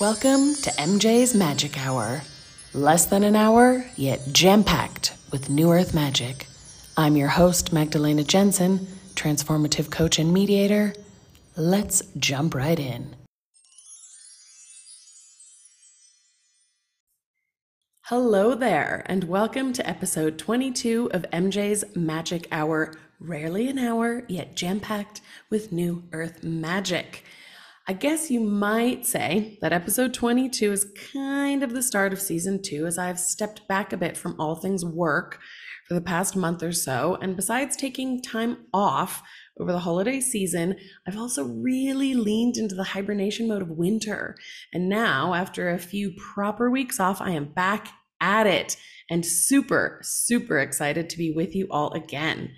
Welcome to MJ's Magic Hour. Less than an hour, yet jam packed with New Earth magic. I'm your host, Magdalena Jensen, transformative coach and mediator. Let's jump right in. Hello there, and welcome to episode 22 of MJ's Magic Hour. Rarely an hour, yet jam packed with New Earth magic. I guess you might say that episode 22 is kind of the start of season two, as I've stepped back a bit from all things work for the past month or so. And besides taking time off over the holiday season, I've also really leaned into the hibernation mode of winter. And now, after a few proper weeks off, I am back at it and super, super excited to be with you all again.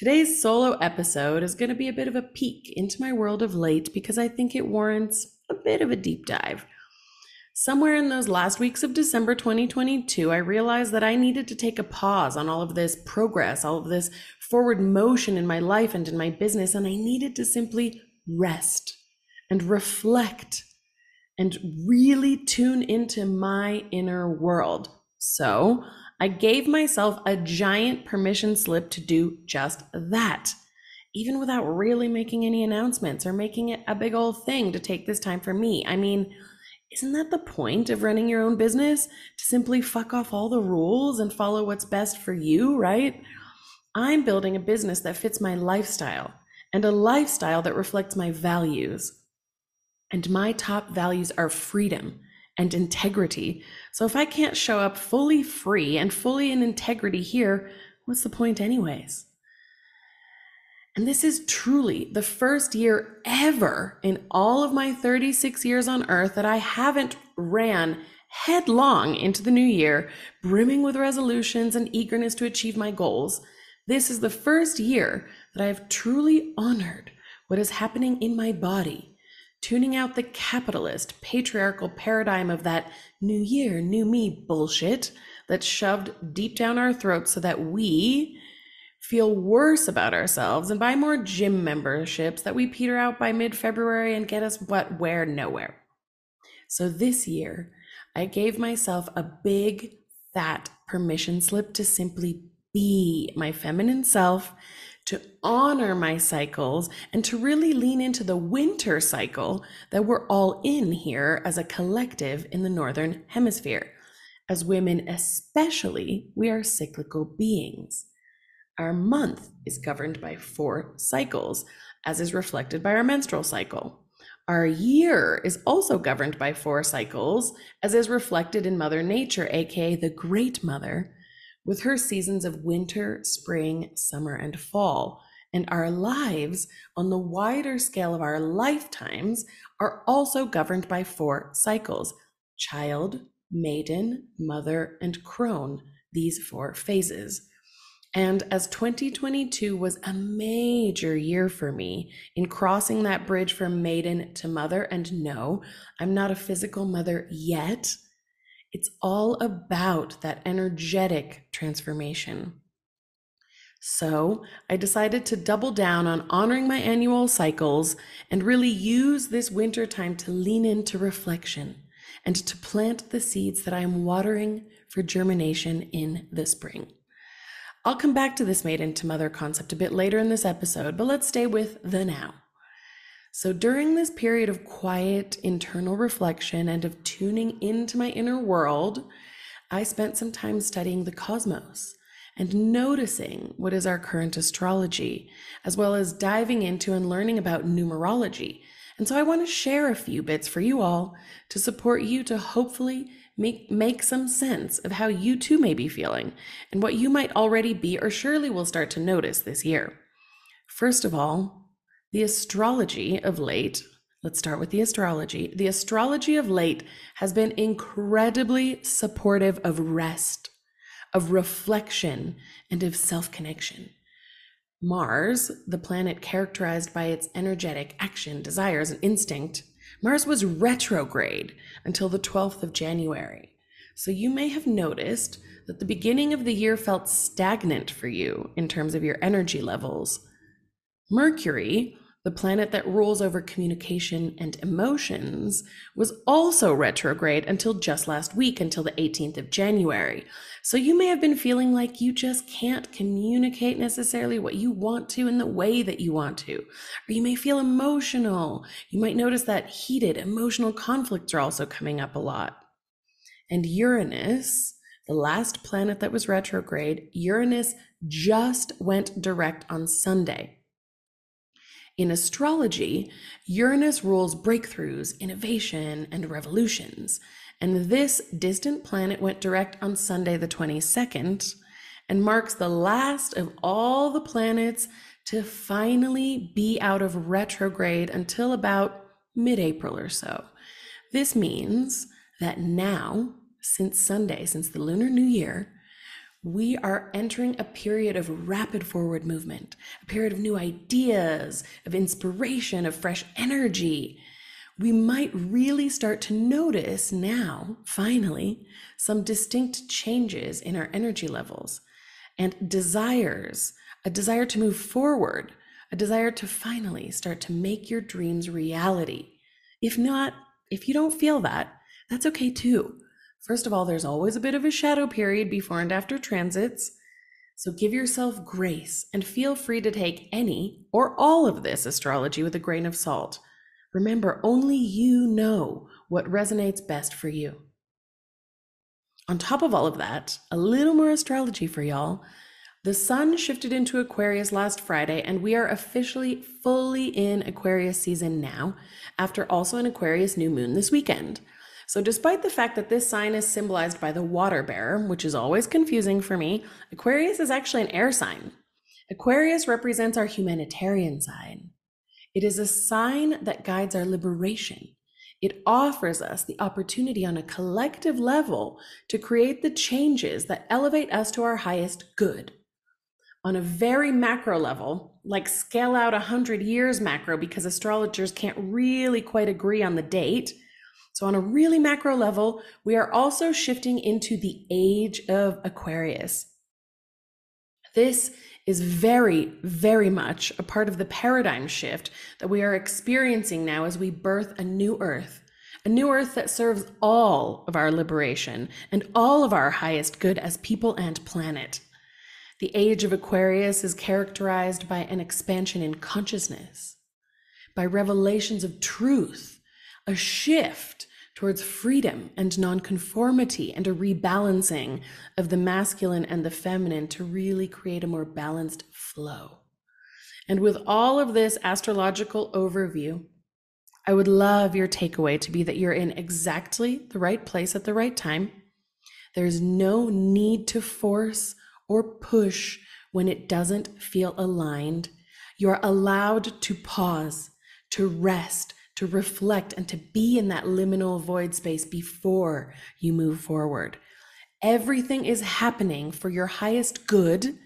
Today's solo episode is going to be a bit of a peek into my world of late because I think it warrants a bit of a deep dive. Somewhere in those last weeks of December 2022, I realized that I needed to take a pause on all of this progress, all of this forward motion in my life and in my business, and I needed to simply rest and reflect and really tune into my inner world. So, I gave myself a giant permission slip to do just that, even without really making any announcements or making it a big old thing to take this time for me. I mean, isn't that the point of running your own business? To simply fuck off all the rules and follow what's best for you, right? I'm building a business that fits my lifestyle and a lifestyle that reflects my values. And my top values are freedom and integrity. So if I can't show up fully free and fully in integrity here, what's the point, anyways? And this is truly the first year ever in all of my 36 years on earth that I haven't ran headlong into the new year, brimming with resolutions and eagerness to achieve my goals. This is the first year that I have truly honored what is happening in my body tuning out the capitalist, patriarchal paradigm of that new year, new me bullshit that's shoved deep down our throats so that we feel worse about ourselves and buy more gym memberships that we peter out by mid February and get us what, where, nowhere. So this year, I gave myself a big, fat permission slip to simply be my feminine self to honor my cycles and to really lean into the winter cycle that we're all in here as a collective in the Northern Hemisphere. As women, especially, we are cyclical beings. Our month is governed by four cycles, as is reflected by our menstrual cycle. Our year is also governed by four cycles, as is reflected in Mother Nature, aka the Great Mother, with her seasons of winter, spring, summer, and fall. And our lives, on the wider scale of our lifetimes, are also governed by four cycles child, maiden, mother, and crone, these four phases. And as 2022 was a major year for me in crossing that bridge from maiden to mother, and no, I'm not a physical mother yet it's all about that energetic transformation. So I decided to double down on honoring my annual cycles and really use this winter time to lean into reflection and to plant the seeds that I am watering for germination in the spring. I'll come back to this maiden to mother concept a bit later in this episode, but let's stay with the now. So, during this period of quiet internal reflection and of tuning into my inner world, I spent some time studying the cosmos and noticing what is our current astrology, as well as diving into and learning about numerology. And so, I want to share a few bits for you all to support you to hopefully make, make some sense of how you too may be feeling and what you might already be or surely will start to notice this year. First of all, the astrology of late, let's start with the astrology. The astrology of late has been incredibly supportive of rest, of reflection, and of self connection. Mars, the planet characterized by its energetic action, desires, and instinct, Mars was retrograde until the 12th of January. So you may have noticed that the beginning of the year felt stagnant for you in terms of your energy levels. Mercury, the planet that rules over communication and emotions, was also retrograde until just last week, until the 18th of January. So you may have been feeling like you just can't communicate necessarily what you want to in the way that you want to. Or you may feel emotional. You might notice that heated emotional conflicts are also coming up a lot. And Uranus, the last planet that was retrograde, Uranus just went direct on Sunday. In astrology, Uranus rules breakthroughs, innovation, and revolutions. And this distant planet went direct on Sunday, the 22nd, and marks the last of all the planets to finally be out of retrograde until about mid April or so. This means that now, since Sunday, since the Lunar New Year, we are entering a period of rapid forward movement, a period of new ideas, of inspiration, of fresh energy. We might really start to notice now, finally, some distinct changes in our energy levels and desires, a desire to move forward, a desire to finally start to make your dreams reality. If not, if you don't feel that, that's okay too. First of all, there's always a bit of a shadow period before and after transits. So give yourself grace and feel free to take any or all of this astrology with a grain of salt. Remember, only you know what resonates best for you. On top of all of that, a little more astrology for y'all. The sun shifted into Aquarius last Friday, and we are officially fully in Aquarius season now, after also an Aquarius new moon this weekend. So, despite the fact that this sign is symbolized by the water bearer, which is always confusing for me, Aquarius is actually an air sign. Aquarius represents our humanitarian sign. It is a sign that guides our liberation. It offers us the opportunity on a collective level to create the changes that elevate us to our highest good. On a very macro level, like scale out 100 years macro because astrologers can't really quite agree on the date, so, on a really macro level, we are also shifting into the age of Aquarius. This is very, very much a part of the paradigm shift that we are experiencing now as we birth a new earth, a new earth that serves all of our liberation and all of our highest good as people and planet. The age of Aquarius is characterized by an expansion in consciousness, by revelations of truth, a shift towards freedom and nonconformity and a rebalancing of the masculine and the feminine to really create a more balanced flow. And with all of this astrological overview, I would love your takeaway to be that you're in exactly the right place at the right time. There's no need to force or push when it doesn't feel aligned. You're allowed to pause, to rest, to reflect and to be in that liminal void space before you move forward. Everything is happening for your highest good.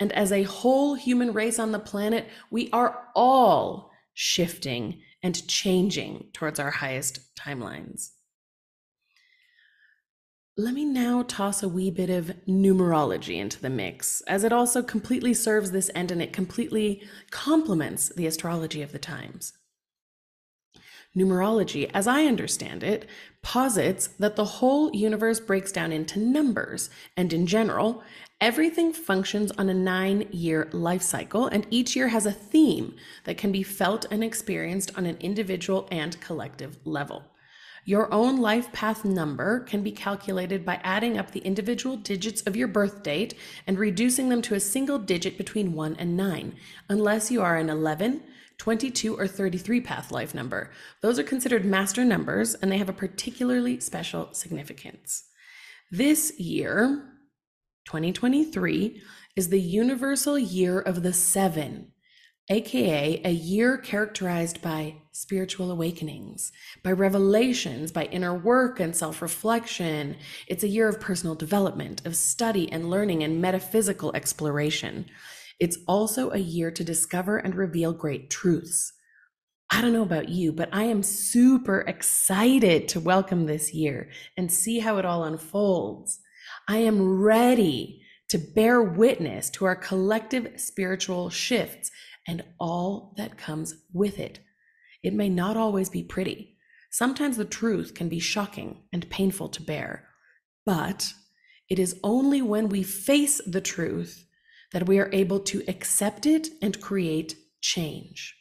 And as a whole human race on the planet, we are all shifting and changing towards our highest timelines. Let me now toss a wee bit of numerology into the mix, as it also completely serves this end and it completely complements the astrology of the times. Numerology, as I understand it, posits that the whole universe breaks down into numbers, and in general, everything functions on a nine year life cycle, and each year has a theme that can be felt and experienced on an individual and collective level. Your own life path number can be calculated by adding up the individual digits of your birth date and reducing them to a single digit between 1 and 9, unless you are an 11, 22, or 33 path life number. Those are considered master numbers and they have a particularly special significance. This year, 2023, is the universal year of the seven, aka a year characterized by spiritual awakenings, by revelations, by inner work and self reflection. It's a year of personal development, of study and learning and metaphysical exploration. It's also a year to discover and reveal great truths. I don't know about you, but I am super excited to welcome this year and see how it all unfolds. I am ready to bear witness to our collective spiritual shifts and all that comes with it. It may not always be pretty. Sometimes the truth can be shocking and painful to bear. But it is only when we face the truth that we are able to accept it and create change.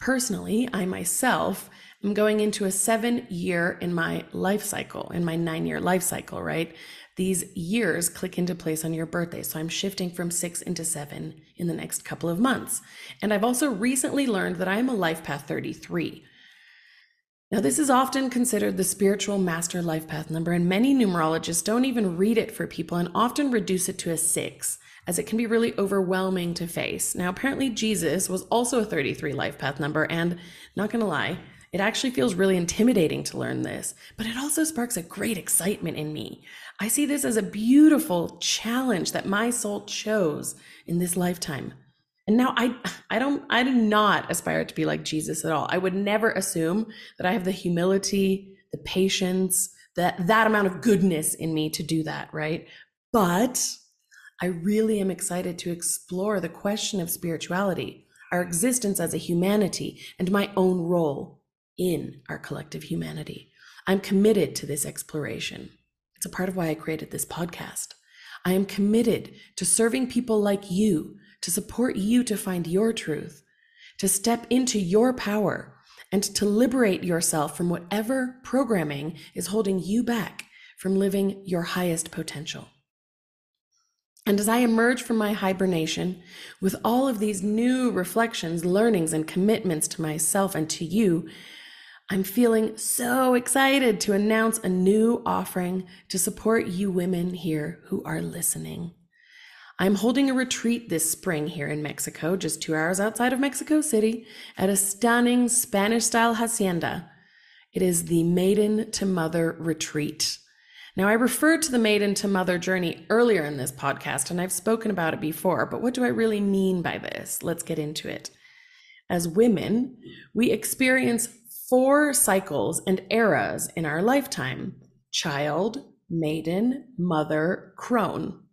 Personally, I myself am going into a seven year in my life cycle, in my nine year life cycle, right? These years click into place on your birthday. So I'm shifting from six into seven in the next couple of months. And I've also recently learned that I am a life path 33. Now, this is often considered the spiritual master life path number, and many numerologists don't even read it for people and often reduce it to a six, as it can be really overwhelming to face. Now, apparently, Jesus was also a 33 life path number, and not gonna lie, it actually feels really intimidating to learn this, but it also sparks a great excitement in me. I see this as a beautiful challenge that my soul chose in this lifetime. And now I I don't I do not aspire to be like Jesus at all. I would never assume that I have the humility, the patience, that that amount of goodness in me to do that, right? But I really am excited to explore the question of spirituality, our existence as a humanity, and my own role in our collective humanity. I'm committed to this exploration. It's a part of why I created this podcast. I am committed to serving people like you to support you to find your truth, to step into your power, and to liberate yourself from whatever programming is holding you back from living your highest potential. And as I emerge from my hibernation with all of these new reflections, learnings, and commitments to myself and to you, I'm feeling so excited to announce a new offering to support you women here who are listening. I'm holding a retreat this spring here in Mexico, just two hours outside of Mexico City, at a stunning Spanish style hacienda. It is the Maiden to Mother Retreat. Now, I referred to the Maiden to Mother journey earlier in this podcast, and I've spoken about it before, but what do I really mean by this? Let's get into it. As women, we experience four cycles and eras in our lifetime child, maiden, mother, crone.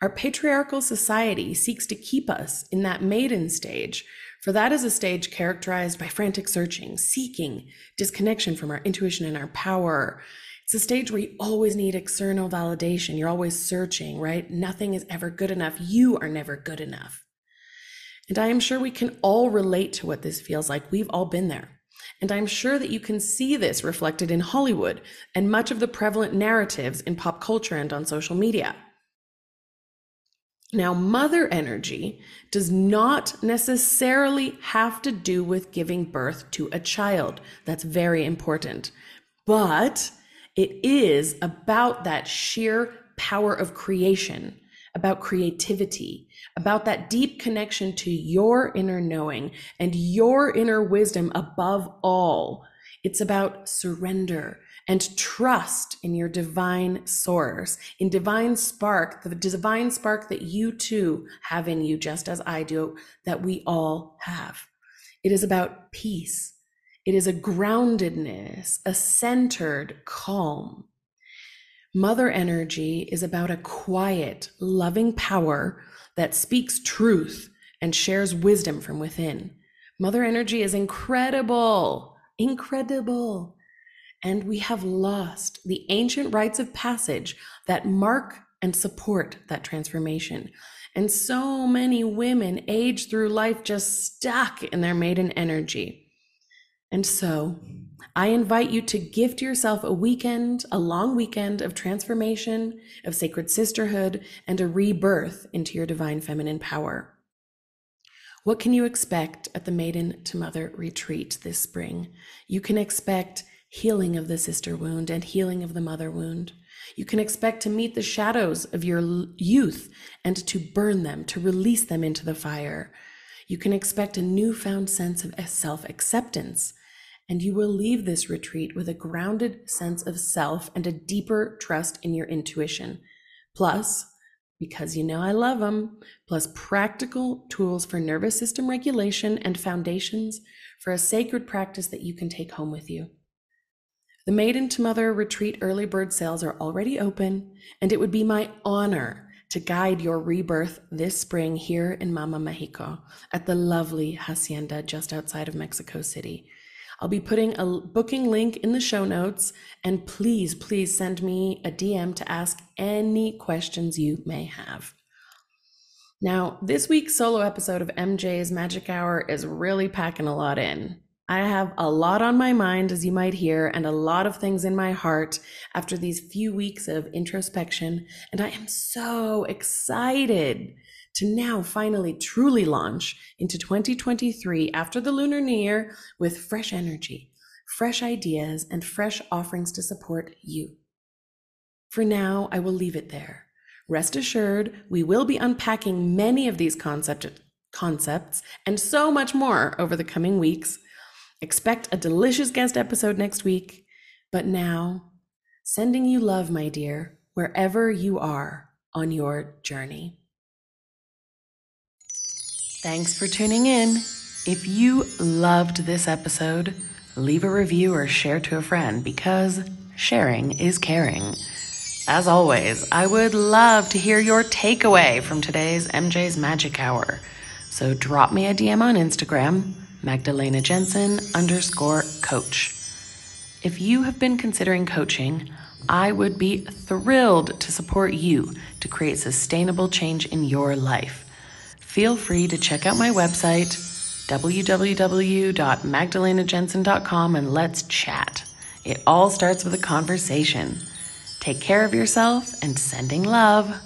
Our patriarchal society seeks to keep us in that maiden stage, for that is a stage characterized by frantic searching, seeking, disconnection from our intuition and our power. It's a stage where you always need external validation. You're always searching, right? Nothing is ever good enough. You are never good enough. And I am sure we can all relate to what this feels like. We've all been there. And I'm sure that you can see this reflected in Hollywood and much of the prevalent narratives in pop culture and on social media. Now, mother energy does not necessarily have to do with giving birth to a child. That's very important. But it is about that sheer power of creation, about creativity, about that deep connection to your inner knowing and your inner wisdom above all. It's about surrender and trust in your divine source, in divine spark, the divine spark that you too have in you, just as I do, that we all have. It is about peace. It is a groundedness, a centered calm. Mother energy is about a quiet, loving power that speaks truth and shares wisdom from within. Mother energy is incredible, incredible and we have lost the ancient rites of passage that mark and support that transformation. And so many women age through life just stuck in their maiden energy. And so I invite you to gift yourself a weekend, a long weekend of transformation, of sacred sisterhood, and a rebirth into your divine feminine power. What can you expect at the Maiden to Mother retreat this spring? You can expect healing of the sister wound and healing of the mother wound. You can expect to meet the shadows of your youth and to burn them, to release them into the fire. You can expect a newfound sense of self acceptance, and you will leave this retreat with a grounded sense of self and a deeper trust in your intuition. Plus, because you know I love them, plus practical tools for nervous system regulation and foundations for a sacred practice that you can take home with you. The Maiden to Mother Retreat early bird sales are already open, and it would be my honor to guide your rebirth this spring here in Mama Mexico at the lovely Hacienda just outside of Mexico City. I'll be putting a booking link in the show notes, and please, please send me a DM to ask any questions you may have. Now, this week's solo episode of MJ's Magic Hour is really packing a lot in. I have a lot on my mind, as you might hear, and a lot of things in my heart after these few weeks of introspection, and I am so excited to now finally truly launch into 2023 after the Lunar New Year with fresh energy, fresh ideas, and fresh offerings to support you. For now, I will leave it there. Rest assured, we will be unpacking many of these concept, concepts and so much more over the coming weeks. Expect a delicious guest episode next week. But now, sending you love, my dear, wherever you are on your journey. Thanks for tuning in. If you loved this episode, leave a review or share to a friend because sharing is caring. As always, I would love to hear your takeaway from today's MJ's Magic Hour. So drop me a DM on Instagram, Magdalena Jensen underscore coach. If you have been considering coaching, I would be thrilled to support you to create sustainable change in your life feel free to check out my website, www.magdalenajensen.com, and let's chat. It all starts with a conversation. Take care of yourself and sending love.